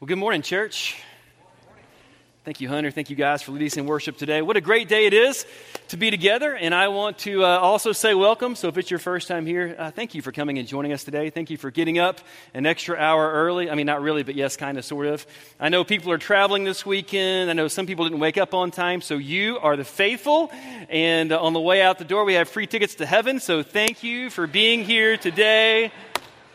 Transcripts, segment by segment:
Well, good morning, church. Thank you, Hunter. Thank you guys for leading us in worship today. What a great day it is to be together. And I want to uh, also say welcome. So if it's your first time here, uh, thank you for coming and joining us today. Thank you for getting up an extra hour early. I mean, not really, but yes, kind of, sort of. I know people are traveling this weekend. I know some people didn't wake up on time. So you are the faithful. And uh, on the way out the door, we have free tickets to heaven. So thank you for being here today.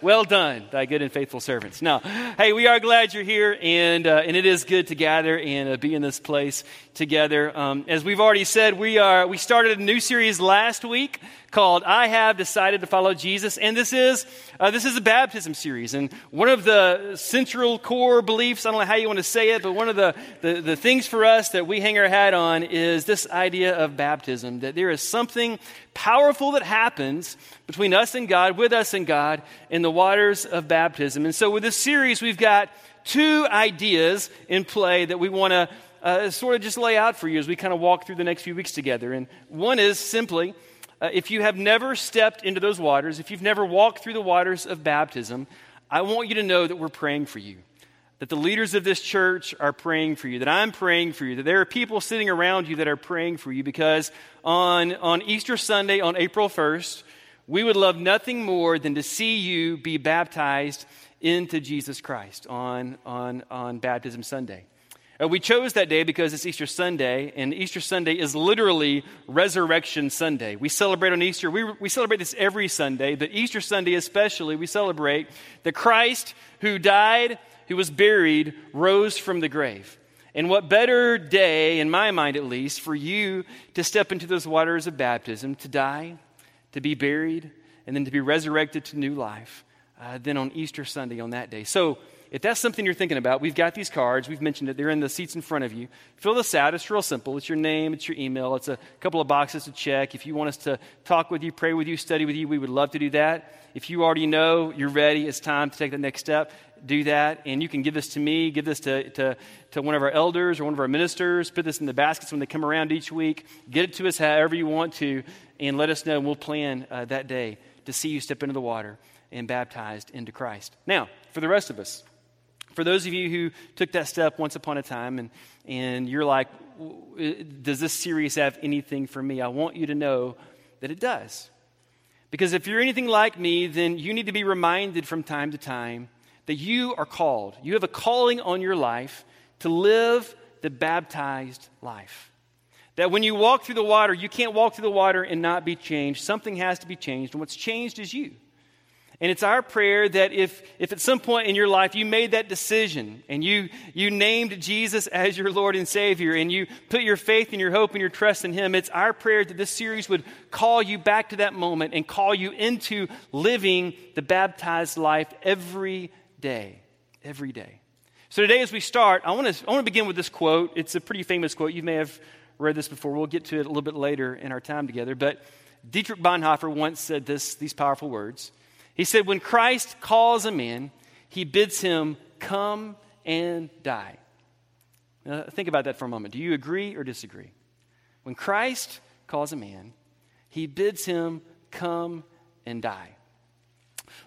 Well done, thy good and faithful servants. Now, hey, we are glad you're here, and, uh, and it is good to gather and uh, be in this place together. Um, as we've already said, we, are, we started a new series last week called I Have Decided to Follow Jesus. And this is, uh, this is a baptism series. And one of the central core beliefs, I don't know how you want to say it, but one of the, the, the things for us that we hang our hat on is this idea of baptism that there is something powerful that happens between us and God, with us and God, in the waters of baptism. And so with this series, we've got two ideas in play that we want to uh, sort of just lay out for you as we kind of walk through the next few weeks together. And one is simply uh, if you have never stepped into those waters, if you've never walked through the waters of baptism, I want you to know that we're praying for you. That the leaders of this church are praying for you, that I'm praying for you, that there are people sitting around you that are praying for you because on, on Easter Sunday, on April 1st, we would love nothing more than to see you be baptized into Jesus Christ on, on, on Baptism Sunday. Uh, we chose that day because it's Easter Sunday, and Easter Sunday is literally Resurrection Sunday. We celebrate on Easter, we, we celebrate this every Sunday, but Easter Sunday especially, we celebrate that Christ, who died, who was buried, rose from the grave. And what better day, in my mind at least, for you to step into those waters of baptism, to die, to be buried, and then to be resurrected to new life uh, than on Easter Sunday on that day. So, if that's something you're thinking about, we've got these cards. We've mentioned it. They're in the seats in front of you. Fill this out. It's real simple. It's your name, it's your email, it's a couple of boxes to check. If you want us to talk with you, pray with you, study with you, we would love to do that. If you already know you're ready, it's time to take the next step, do that. And you can give this to me, give this to, to, to one of our elders or one of our ministers. Put this in the baskets when they come around each week. Get it to us however you want to, and let us know, and we'll plan uh, that day to see you step into the water and baptized into Christ. Now, for the rest of us, for those of you who took that step once upon a time and, and you're like, does this series have anything for me? I want you to know that it does. Because if you're anything like me, then you need to be reminded from time to time that you are called. You have a calling on your life to live the baptized life. That when you walk through the water, you can't walk through the water and not be changed. Something has to be changed, and what's changed is you. And it's our prayer that if, if at some point in your life you made that decision and you, you named Jesus as your Lord and Savior and you put your faith and your hope and your trust in Him, it's our prayer that this series would call you back to that moment and call you into living the baptized life every day. Every day. So today, as we start, I want to, I want to begin with this quote. It's a pretty famous quote. You may have read this before. We'll get to it a little bit later in our time together. But Dietrich Bonhoeffer once said this, these powerful words. He said, When Christ calls a man, he bids him come and die. Now, think about that for a moment. Do you agree or disagree? When Christ calls a man, he bids him come and die.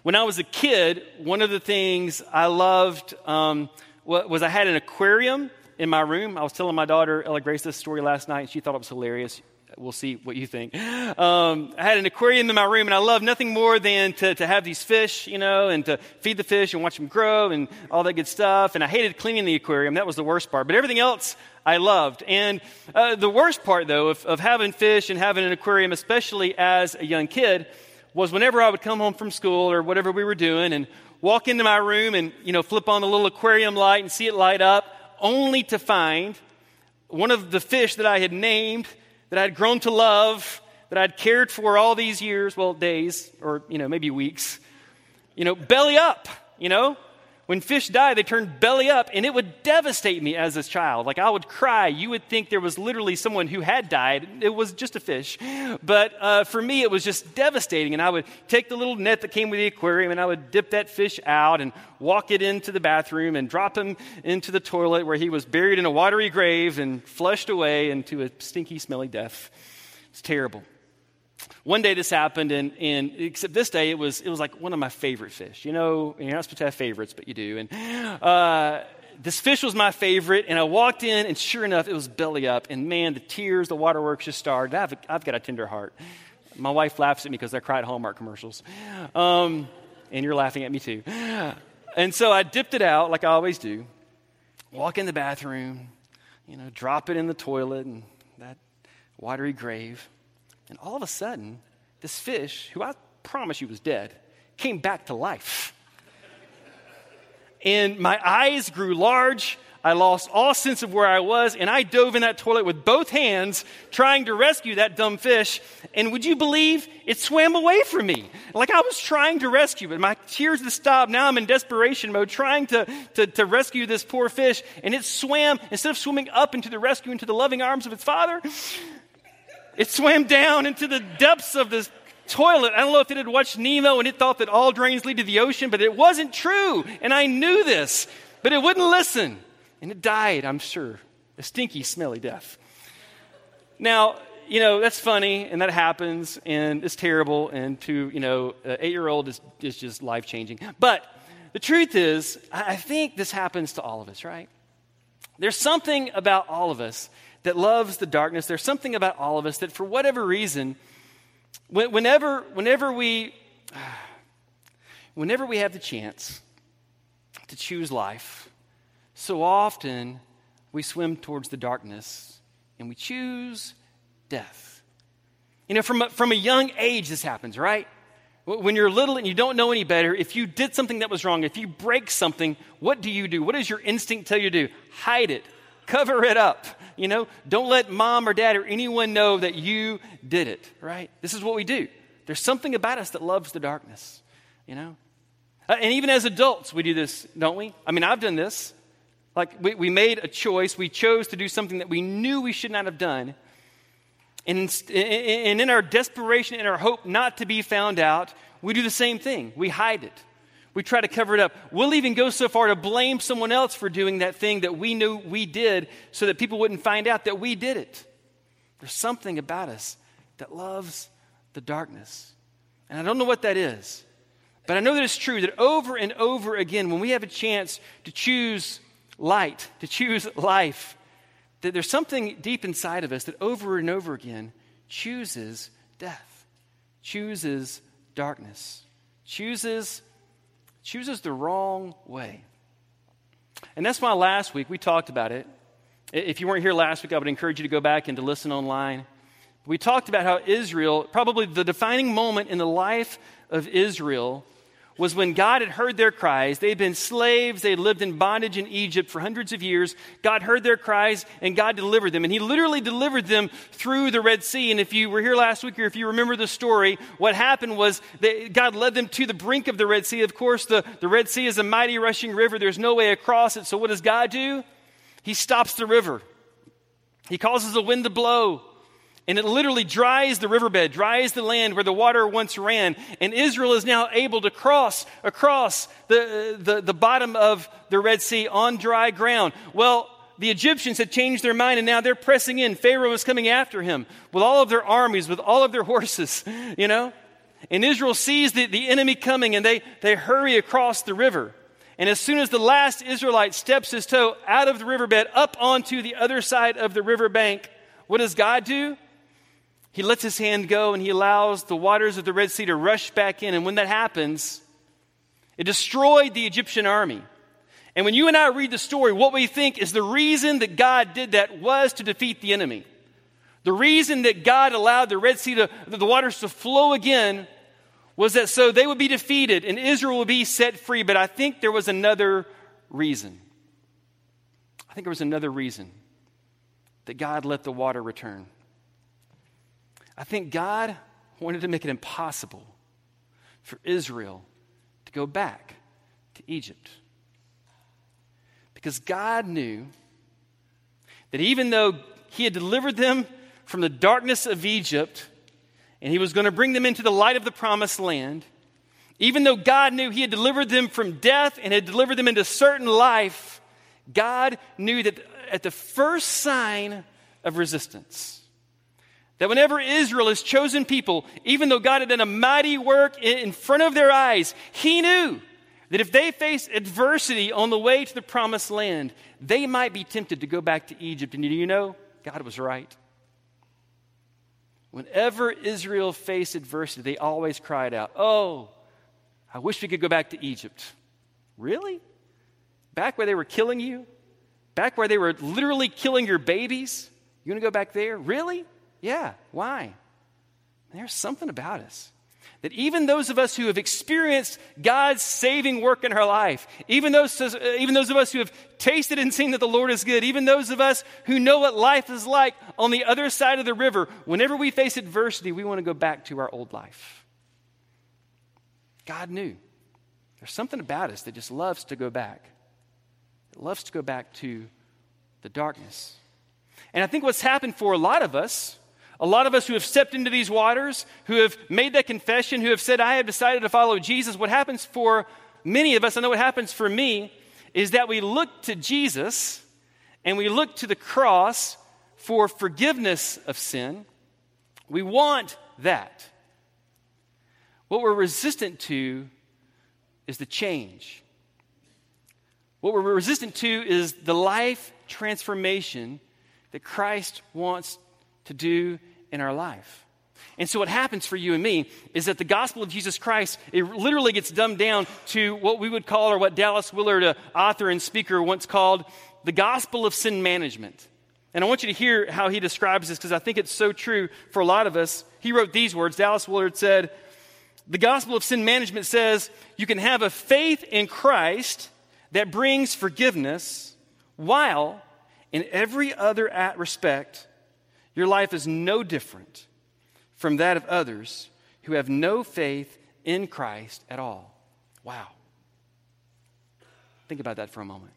When I was a kid, one of the things I loved um, was I had an aquarium in my room. I was telling my daughter Ella Grace this story last night, and she thought it was hilarious. We'll see what you think. Um, I had an aquarium in my room, and I love nothing more than to, to have these fish, you know, and to feed the fish and watch them grow and all that good stuff. And I hated cleaning the aquarium. That was the worst part. But everything else I loved. And uh, the worst part, though, of, of having fish and having an aquarium, especially as a young kid, was whenever I would come home from school or whatever we were doing and walk into my room and, you know, flip on the little aquarium light and see it light up, only to find one of the fish that I had named – that I'd grown to love, that I'd cared for all these years, well, days or, you know, maybe weeks, you know, belly up, you know? When fish die, they turn belly up, and it would devastate me as a child. Like, I would cry. You would think there was literally someone who had died. It was just a fish. But uh, for me, it was just devastating. And I would take the little net that came with the aquarium, and I would dip that fish out and walk it into the bathroom and drop him into the toilet where he was buried in a watery grave and flushed away into a stinky, smelly death. It's terrible. One day this happened, and, and except this day, it was, it was like one of my favorite fish. You know, you're not supposed to have favorites, but you do. And uh, this fish was my favorite, and I walked in, and sure enough, it was belly up. And man, the tears, the waterworks just started. I've, I've got a tender heart. My wife laughs at me because I cry at Hallmark commercials. Um, and you're laughing at me too. And so I dipped it out like I always do, walk in the bathroom, you know, drop it in the toilet and that watery grave. And all of a sudden, this fish, who I promise you was dead, came back to life and my eyes grew large. I lost all sense of where I was, and I dove in that toilet with both hands, trying to rescue that dumb fish. And would you believe it swam away from me? Like I was trying to rescue it. My tears had stopped. Now I'm in desperation mode, trying to, to, to rescue this poor fish. And it swam, instead of swimming up into the rescue, into the loving arms of its father, it swam down into the depths of this toilet. I don't know if it had watched Nemo and it thought that all drains lead to the ocean, but it wasn't true. And I knew this, but it wouldn't listen. And it died, I'm sure. A stinky, smelly death. Now, you know, that's funny and that happens and it's terrible. And to, you know, an eight year old is, is just life changing. But the truth is, I think this happens to all of us, right? There's something about all of us that loves the darkness. There's something about all of us that, for whatever reason, Whenever, whenever, we, whenever we have the chance to choose life, so often we swim towards the darkness and we choose death. You know, from a, from a young age, this happens, right? When you're little and you don't know any better, if you did something that was wrong, if you break something, what do you do? What does your instinct tell you to do? Hide it, cover it up. You know, don't let mom or dad or anyone know that you did it, right? This is what we do. There's something about us that loves the darkness, you know? Uh, and even as adults, we do this, don't we? I mean, I've done this. Like, we, we made a choice. We chose to do something that we knew we should not have done. And, and in our desperation, in our hope not to be found out, we do the same thing. We hide it. We try to cover it up. We'll even go so far to blame someone else for doing that thing that we knew we did so that people wouldn't find out that we did it. There's something about us that loves the darkness. And I don't know what that is, but I know that it's true that over and over again, when we have a chance to choose light, to choose life, that there's something deep inside of us that over and over again chooses death, chooses darkness, chooses chooses the wrong way. And that's why last week we talked about it. If you weren't here last week, I would encourage you to go back and to listen online. We talked about how Israel, probably the defining moment in the life of Israel, was when God had heard their cries. They had been slaves, they had lived in bondage in Egypt for hundreds of years. God heard their cries and God delivered them. And He literally delivered them through the Red Sea. And if you were here last week or if you remember the story, what happened was that God led them to the brink of the Red Sea. Of course, the, the Red Sea is a mighty rushing river, there's no way across it. So what does God do? He stops the river, He causes the wind to blow and it literally dries the riverbed, dries the land where the water once ran. And Israel is now able to cross across the, uh, the, the bottom of the Red Sea on dry ground. Well, the Egyptians had changed their mind and now they're pressing in. Pharaoh is coming after him with all of their armies, with all of their horses, you know? And Israel sees the, the enemy coming and they, they hurry across the river. And as soon as the last Israelite steps his toe out of the riverbed up onto the other side of the riverbank, what does God do? He lets his hand go and he allows the waters of the Red Sea to rush back in. And when that happens, it destroyed the Egyptian army. And when you and I read the story, what we think is the reason that God did that was to defeat the enemy. The reason that God allowed the Red Sea to, the waters to flow again was that so they would be defeated and Israel would be set free. But I think there was another reason. I think there was another reason that God let the water return. I think God wanted to make it impossible for Israel to go back to Egypt. Because God knew that even though He had delivered them from the darkness of Egypt and He was going to bring them into the light of the promised land, even though God knew He had delivered them from death and had delivered them into certain life, God knew that at the first sign of resistance, that whenever Israel is chosen people, even though God had done a mighty work in front of their eyes, He knew that if they face adversity on the way to the promised land, they might be tempted to go back to Egypt. And do you know, God was right. Whenever Israel faced adversity, they always cried out, Oh, I wish we could go back to Egypt. Really? Back where they were killing you? Back where they were literally killing your babies? You want to go back there? Really? Yeah. Why? There's something about us that even those of us who have experienced God's saving work in our life, even those, even those of us who have tasted and seen that the Lord is good, even those of us who know what life is like on the other side of the river, whenever we face adversity, we want to go back to our old life. God knew. There's something about us that just loves to go back. It loves to go back to the darkness. And I think what's happened for a lot of us a lot of us who have stepped into these waters, who have made that confession, who have said, I have decided to follow Jesus, what happens for many of us, I know what happens for me, is that we look to Jesus and we look to the cross for forgiveness of sin. We want that. What we're resistant to is the change. What we're resistant to is the life transformation that Christ wants to do in our life. And so, what happens for you and me is that the gospel of Jesus Christ, it literally gets dumbed down to what we would call, or what Dallas Willard, an author and speaker, once called the gospel of sin management. And I want you to hear how he describes this because I think it's so true for a lot of us. He wrote these words Dallas Willard said, The gospel of sin management says you can have a faith in Christ that brings forgiveness while in every other respect your life is no different from that of others who have no faith in Christ at all. Wow. Think about that for a moment.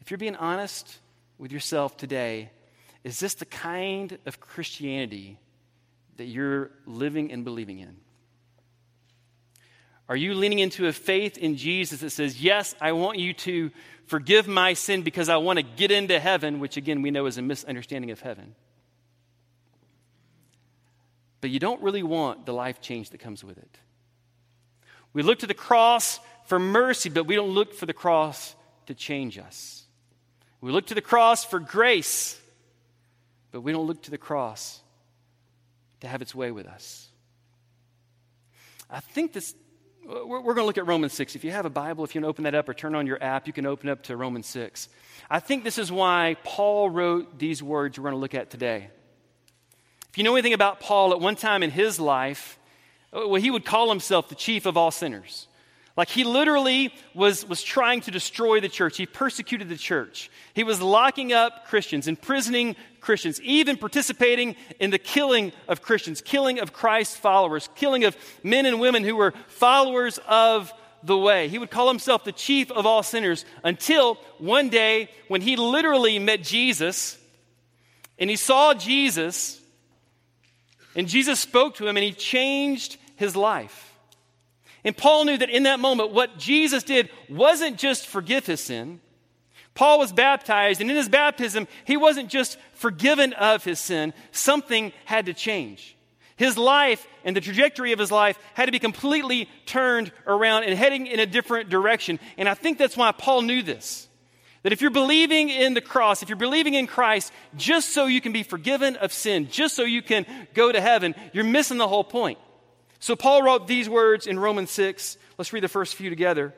If you're being honest with yourself today, is this the kind of Christianity that you're living and believing in? Are you leaning into a faith in Jesus that says, Yes, I want you to forgive my sin because I want to get into heaven, which again we know is a misunderstanding of heaven? But you don't really want the life change that comes with it. We look to the cross for mercy, but we don't look for the cross to change us. We look to the cross for grace, but we don't look to the cross to have its way with us. I think this Uh, we're going to look at Romans 6. If you have a Bible, if you can open that up or turn on your app, you can open up to Romans 6. I think this is why Paul wrote these words we're going to look at today. If you know anything about Paul, at one time in his life, uh, well, he would call himself the chief of all sinners. Like he literally was, was trying to destroy the church. He persecuted the church. He was locking up Christians, imprisoning Christians, even participating in the killing of Christians, killing of Christ's followers, killing of men and women who were followers of the way. He would call himself the chief of all sinners until one day when he literally met Jesus and he saw Jesus and Jesus spoke to him and he changed his life. And Paul knew that in that moment, what Jesus did wasn't just forgive his sin. Paul was baptized, and in his baptism, he wasn't just forgiven of his sin, something had to change. His life and the trajectory of his life had to be completely turned around and heading in a different direction. And I think that's why Paul knew this. That if you're believing in the cross, if you're believing in Christ, just so you can be forgiven of sin, just so you can go to heaven, you're missing the whole point. So Paul wrote these words in Romans 6. Let's read the first few together.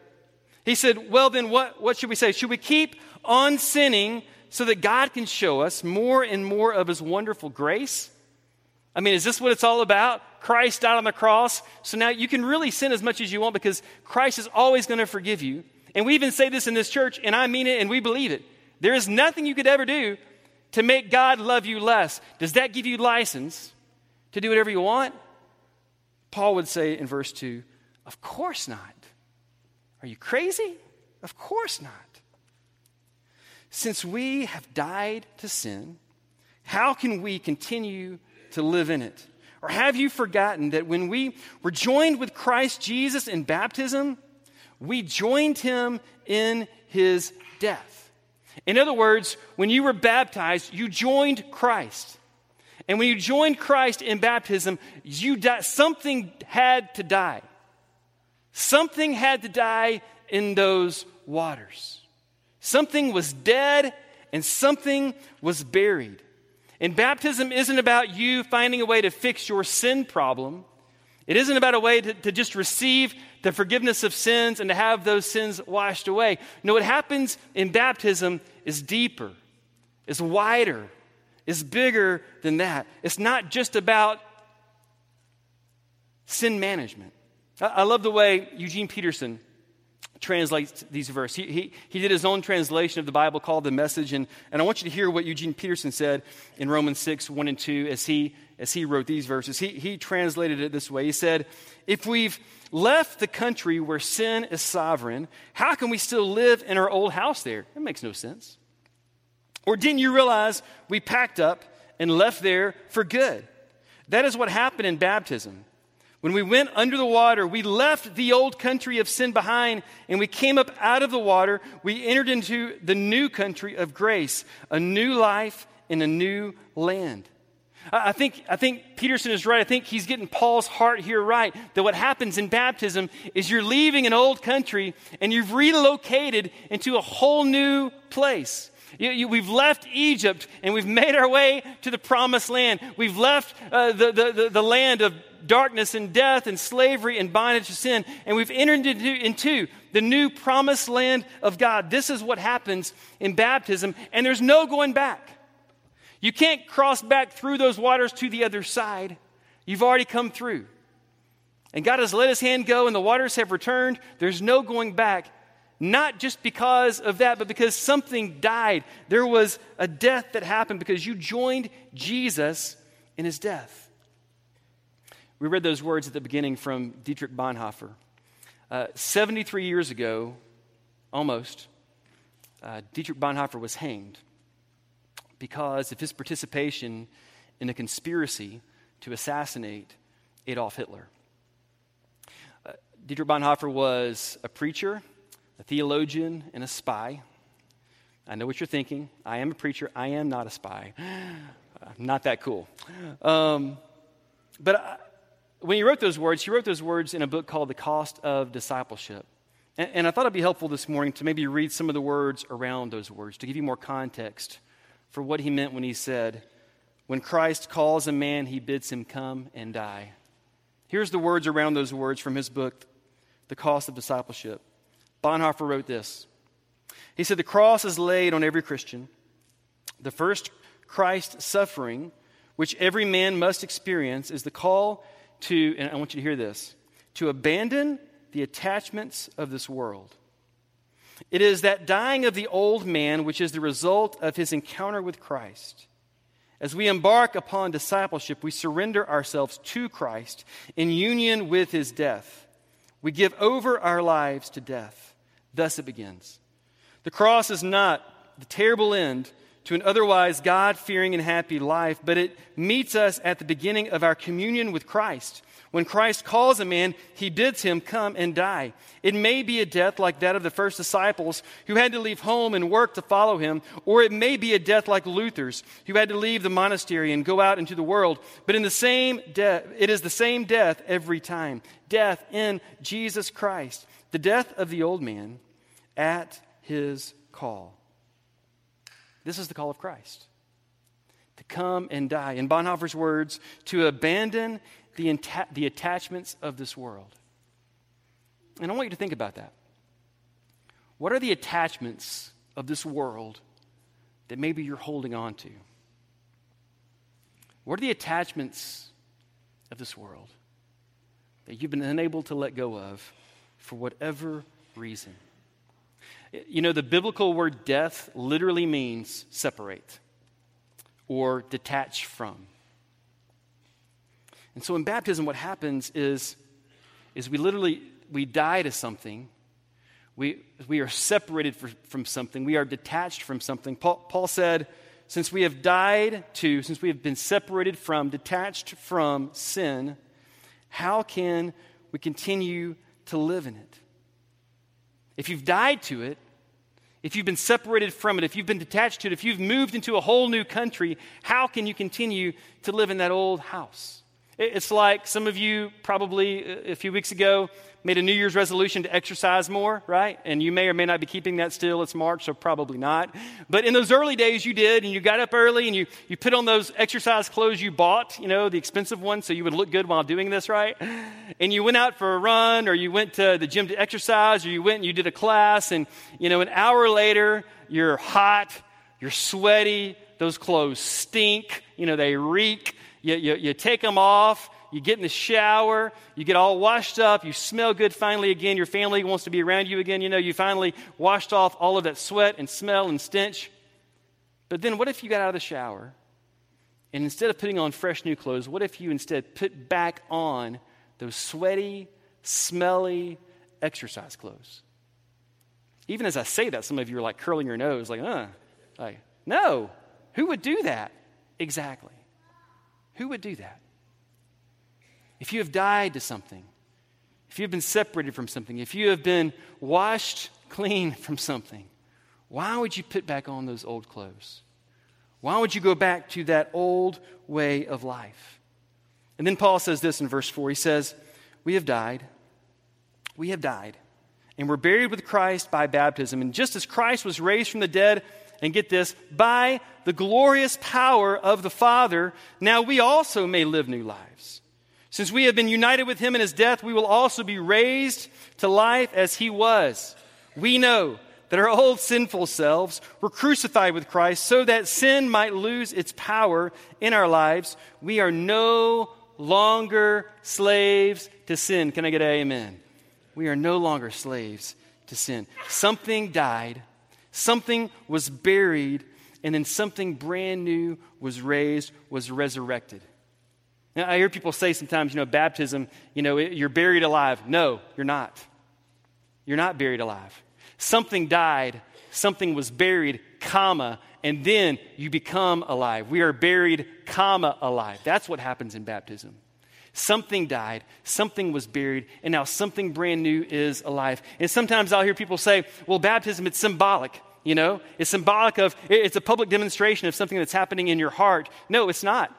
He said, Well, then, what, what should we say? Should we keep on sinning so that God can show us more and more of his wonderful grace? I mean, is this what it's all about? Christ died on the cross. So now you can really sin as much as you want because Christ is always going to forgive you. And we even say this in this church, and I mean it and we believe it. There is nothing you could ever do to make God love you less. Does that give you license to do whatever you want? Paul would say in verse 2, Of course not. Are you crazy? Of course not. Since we have died to sin, how can we continue to live in it? Or have you forgotten that when we were joined with Christ Jesus in baptism, we joined him in his death? In other words, when you were baptized, you joined Christ. And when you joined Christ in baptism, you something had to die. Something had to die in those waters. Something was dead and something was buried. And baptism isn't about you finding a way to fix your sin problem. It isn't about a way to, to, just receive the forgiveness of sins and to have those sins washed away. No, what happens in baptism is deeper, is wider, is bigger than that. It's not just about sin management. I, I love the way Eugene Peterson translates these verses. He, he, he did his own translation of the Bible called The Message, and, and I want you to hear what Eugene Peterson said in Romans 6 1 and 2 as he, as he wrote these verses. He, he translated it this way He said, If we've left the country where sin is sovereign, how can we still live in our old house there? That makes no sense. Or didn't you realize we packed up and left there for good? That is what happened in baptism. When we went under the water, we left the old country of sin behind and we came up out of the water. We entered into the new country of grace, a new life in a new land. I think, I think Peterson is right. I think he's getting Paul's heart here right. That what happens in baptism is you're leaving an old country and you've relocated into a whole new place. You, you, we've left Egypt and we've made our way to the promised land. We've left uh, the, the, the, the land of darkness and death and slavery and bondage to sin, and we've entered into, into the new promised land of God. This is what happens in baptism, and there's no going back. You can't cross back through those waters to the other side. You've already come through. And God has let his hand go, and the waters have returned. There's no going back. Not just because of that, but because something died. There was a death that happened because you joined Jesus in his death. We read those words at the beginning from Dietrich Bonhoeffer. Uh, 73 years ago, almost, uh, Dietrich Bonhoeffer was hanged because of his participation in a conspiracy to assassinate Adolf Hitler. Uh, Dietrich Bonhoeffer was a preacher, a theologian, and a spy. I know what you're thinking. I am a preacher. I am not a spy. I'm not that cool. Um, but I, when he wrote those words, he wrote those words in a book called The Cost of Discipleship. And, and I thought it'd be helpful this morning to maybe read some of the words around those words to give you more context for what he meant when he said, When Christ calls a man, he bids him come and die. Here's the words around those words from his book, The Cost of Discipleship. Bonhoeffer wrote this. He said, The cross is laid on every Christian. The first Christ suffering, which every man must experience, is the call to, and I want you to hear this, to abandon the attachments of this world. It is that dying of the old man which is the result of his encounter with Christ. As we embark upon discipleship, we surrender ourselves to Christ in union with his death. We give over our lives to death. Thus it begins. The cross is not the terrible end to an otherwise God fearing and happy life, but it meets us at the beginning of our communion with Christ. When Christ calls a man, he bids him come and die. It may be a death like that of the first disciples who had to leave home and work to follow him, or it may be a death like Luther's who had to leave the monastery and go out into the world. But in the same death, it is the same death every time. Death in Jesus Christ. The death of the old man at his call. This is the call of Christ to come and die. In Bonhoeffer's words, to abandon the, the attachments of this world. And I want you to think about that. What are the attachments of this world that maybe you're holding on to? What are the attachments of this world that you've been unable to let go of for whatever reason? You know, the biblical word death literally means separate or detach from. And so in baptism, what happens is, is we literally we die to something. We, we are separated for, from something. We are detached from something. Paul, Paul said, since we have died to, since we have been separated from, detached from sin, how can we continue to live in it? If you've died to it, if you've been separated from it, if you've been detached to it, if you've moved into a whole new country, how can you continue to live in that old house? It's like some of you probably uh, a few weeks ago made a New Year's resolution to exercise more, right? And you may or may not be keeping that still. It's March, so probably not. But in those early days, you did, and you got up early and you, you put on those exercise clothes you bought, you know, the expensive ones, so you would look good while doing this, right? And you went out for a run, or you went to the gym to exercise, or you went and you did a class, and, you know, an hour later, you're hot, you're sweaty, those clothes stink, you know, they reek. You, you, you take them off, you get in the shower, you get all washed up, you smell good finally again, your family wants to be around you again, you know, you finally washed off all of that sweat and smell and stench. But then what if you got out of the shower and instead of putting on fresh new clothes, what if you instead put back on those sweaty, smelly exercise clothes? Even as I say that, some of you are like curling your nose, like, uh, like, no, who would do that? Exactly. Who would do that? if you have died to something, if you have been separated from something, if you have been washed clean from something, why would you put back on those old clothes? Why would you go back to that old way of life? And then Paul says this in verse 4. He says, We have died. We have died. And we're buried with Christ by baptism. And just as Christ was raised from the dead, and get this, by the glorious power of the Father, now we also may live new lives. Since we have been united with him in his death, we will also be raised to life as he was. We know that our old sinful selves were crucified with Christ so that sin might lose its power in our lives. We are no longer slaves to sin. Can I get an amen? We are no longer slaves to sin. Something died, something was buried, and then something brand new was raised, was resurrected. Now, I hear people say sometimes, you know, baptism, you know, you're buried alive. No, you're not. You're not buried alive. Something died, something was buried, comma, and then you become alive. We are buried, comma, alive. That's what happens in baptism. Something died, something was buried, and now something brand new is alive. And sometimes I'll hear people say, well, baptism, it's symbolic. You know, it's symbolic of, it's a public demonstration of something that's happening in your heart. No, it's not.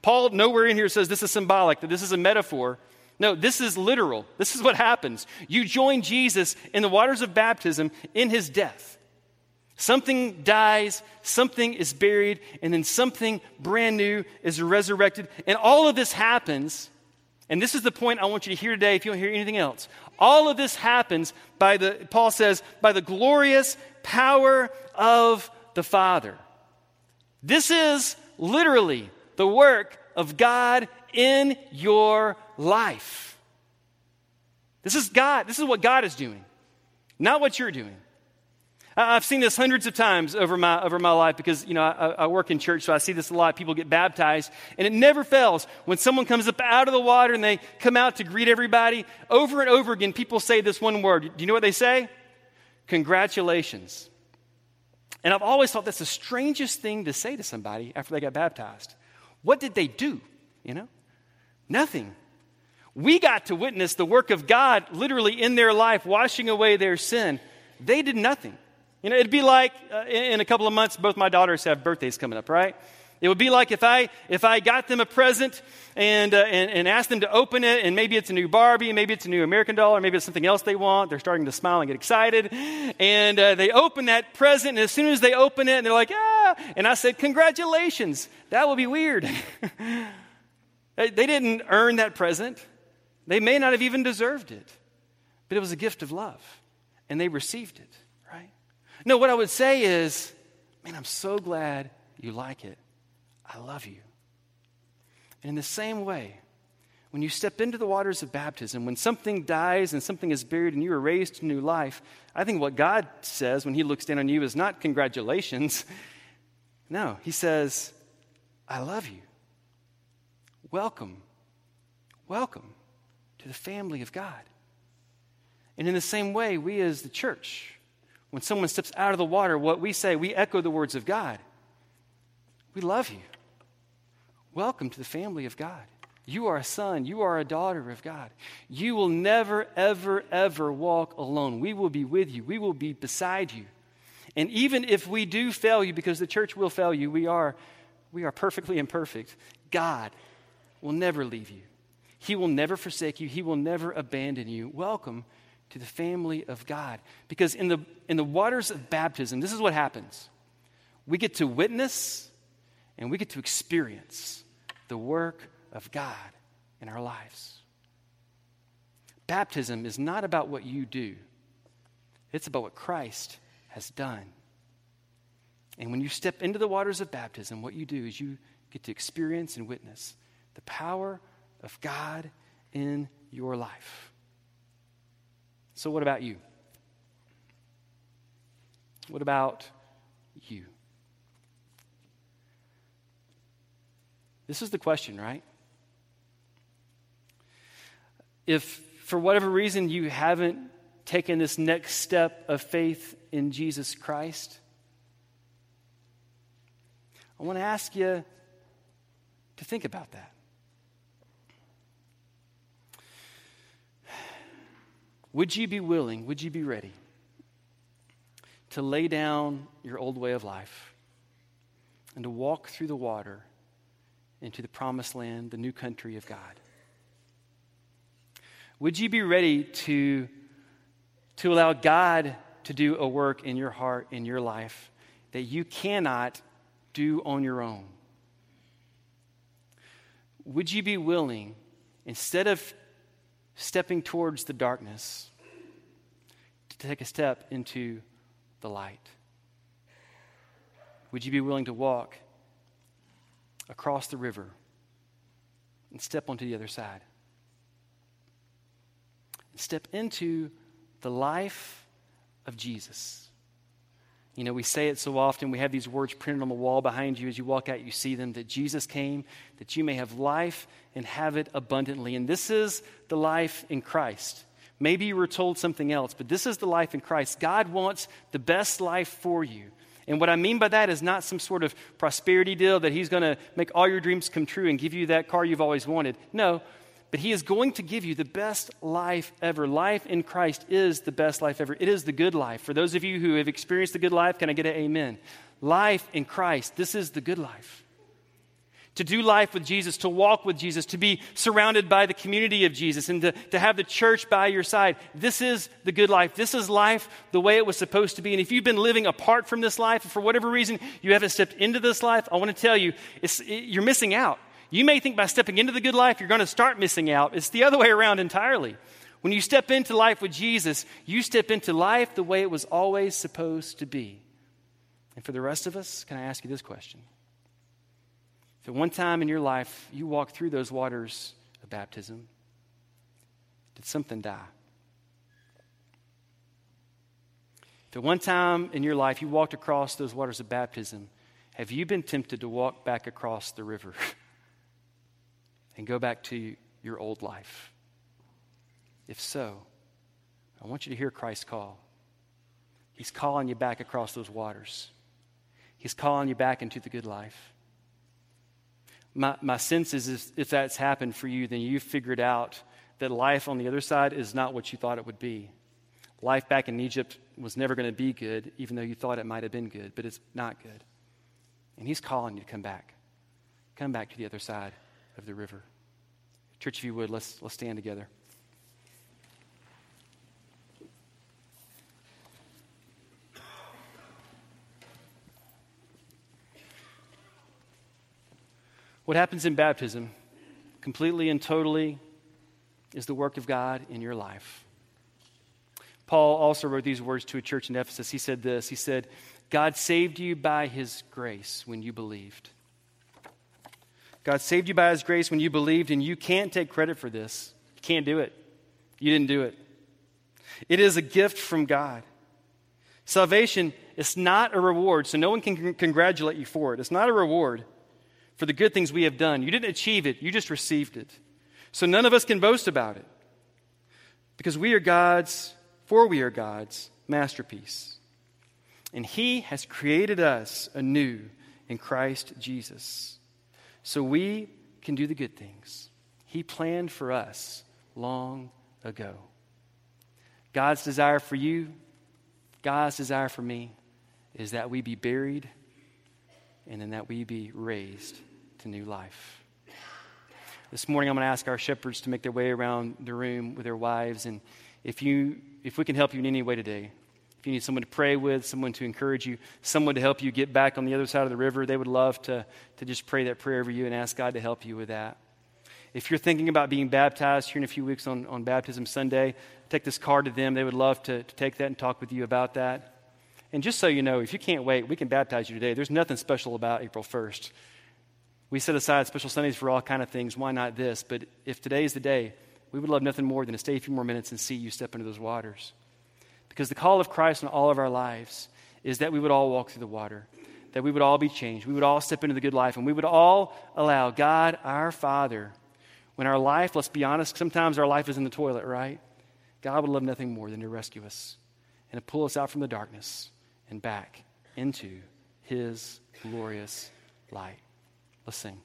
Paul nowhere in here says this is symbolic, that this is a metaphor. No, this is literal. This is what happens. You join Jesus in the waters of baptism in his death. Something dies, something is buried, and then something brand new is resurrected. And all of this happens, and this is the point I want you to hear today if you don't hear anything else. All of this happens by the, Paul says, by the glorious power of the Father. This is literally the work of God in your life. This is God. This is what God is doing, not what you're doing. I've seen this hundreds of times over my, over my life because, you know, I, I, work in church, so I see this a lot. People get baptized, and it never fails. When someone comes up out of the water and they come out to greet everybody, over and over again, people say this one word. Do you know what they say? Congratulations. And I've always thought that's the strangest thing to say to somebody after they got baptized. What did they do? You know? Nothing. We got to witness the work of God literally in their life, washing away their sin. They did nothing. You know, it'd be like uh, in, in a couple of months, both my daughters have birthdays coming up, right? It would be like if I, if I got them a present and, uh, and, and, asked them to open it, and maybe it's a new Barbie, maybe it's a new American doll, or maybe it's something else they want. They're starting to smile and get excited. And uh, they open that present, and as soon as they open it, and they're like, ah, and I said, congratulations. That would be weird. they didn't earn that present, they may not have even deserved it, but it was a gift of love, and they received it? No, what I would say is, man, I'm so glad you like it. I love you. And in the same way, when you step into the waters of baptism, when something dies and something is buried and you are raised to new life, I think what God says when He looks down on you is not congratulations. No, He says, I love you. Welcome. Welcome to the family of God. And in the same way, we as the church, when someone steps out of the water, what we say, we echo the words of God. We love you. Welcome to the family of God. You are a son. You are a daughter of God. You will never, ever, ever walk alone. We will be with you. We will be beside you. And even if we do fail you, because the church will fail you, we are, we are perfectly imperfect. God will never leave you. He will never forsake you. He will never abandon you. Welcome to the family of God. Because in the, in the waters of baptism, this is what happens we get to witness and we get to experience the work of God in our lives. Baptism is not about what you do, it's about what Christ has done. And when you step into the waters of baptism, what you do is you get to experience and witness the power of God in your life. So, what about you? What about you? This is the question, right? If for whatever reason you haven't taken this next step of faith in Jesus Christ, I want to ask you to think about that. Would you be willing, would you be ready to lay down your old way of life and to walk through the water into the promised land, the new country of God? Would you be ready to, to allow God to do a work in your heart, in your life, that you cannot do on your own? Would you be willing, instead of stepping towards the darkness to take a step into the light? Would you be willing to walk across the river and step onto the other side? Step into the life of Jesus. You know, we say it so often. We have these words printed on the wall behind you as you walk out. You see them that Jesus came that you may have life and have it abundantly. And this is the life in Christ. Maybe you were told something else, but this is the life in Christ. God wants the best life for you. And what I mean by that is not some sort of prosperity deal that He's going to make all your dreams come true and give you that car you've always wanted. No, but He is going to give you the best life ever. Life in Christ is the best life ever. It is the good life. For those of you who have experienced the good life, can I get an amen? Life in Christ, this is the good life. To do life with Jesus, to walk with Jesus, to be surrounded by the community of Jesus, and to, to have the church by your side. This is the good life. This is life the way it was supposed to be. And if you've been living apart from this life, for whatever reason you haven't stepped into this life, I want to tell you, it, you're missing out. You may think by stepping into the good life, you're going to start missing out. It's the other way around entirely. When you step into life with Jesus, you step into life the way it was always supposed to be. And for the rest of us, can I ask you this question? If at one time in your life you walked through those waters of baptism, did something die? If at one time in your life you walked across those waters of baptism, have you been tempted to walk back across the river? and go back to your old life? If so, I want you to hear Christ's call. He's calling you back across those waters. He's calling you back into the good life. My, my sense is if, if that's happened for you, then you've figured out that life on the other side is not what you thought it would be. Life back in Egypt was never going to be good, even though you thought it might have been good, but it's not good. And He's calling you to come back. Come back to the other side of the river. Church, if you would, let's, let's stand together. What happens in baptism, completely and totally, is the work of God in your life. Paul also wrote these words to a church in Ephesus. He said this He said, God saved you by his grace when you believed. God saved you by His grace when you believed, and you can't take credit for this. You can't do it. You didn't do it. It is a gift from God. Salvation is not a reward, so no one can congratulate you for it. It's not a reward for the good things we have done. You didn't achieve it, you just received it. So none of us can boast about it because we are God's, for we are God's masterpiece. And He has created us anew in Christ Jesus so we can do the good things He planned for us long ago. God's desire for you, God's desire for me, is that we be buried and then that we be raised to new life. This morning, I'm going to ask our shepherds to make their way around the room with their wives. And if, you, if we can help you in any way today, if you need someone to pray with, someone to encourage you, someone to help you get back on the other side of the river, they would love to, to just pray that prayer over you and ask God to help you with that. If you're thinking about being baptized here in a few weeks on, on Baptism Sunday, take this card to them. They would love to, to take that and talk with you about that. And just so you know, if you can't wait, we can baptize you today. There's nothing special about April 1st. We set aside special Sundays for all kind of things. Why not this? But if today is the day, we would love nothing more than to stay a few more minutes and see you step into those waters. Because the call of Christ in all of our lives is that we would all walk through the water, that we would all be changed, we would all step into the good life, and we would all allow God, our Father, when our life, let's be honest, sometimes our life is in the toilet, right? God would love nothing more than to rescue us and to pull us out from the darkness and back into His glorious light. Let's sing.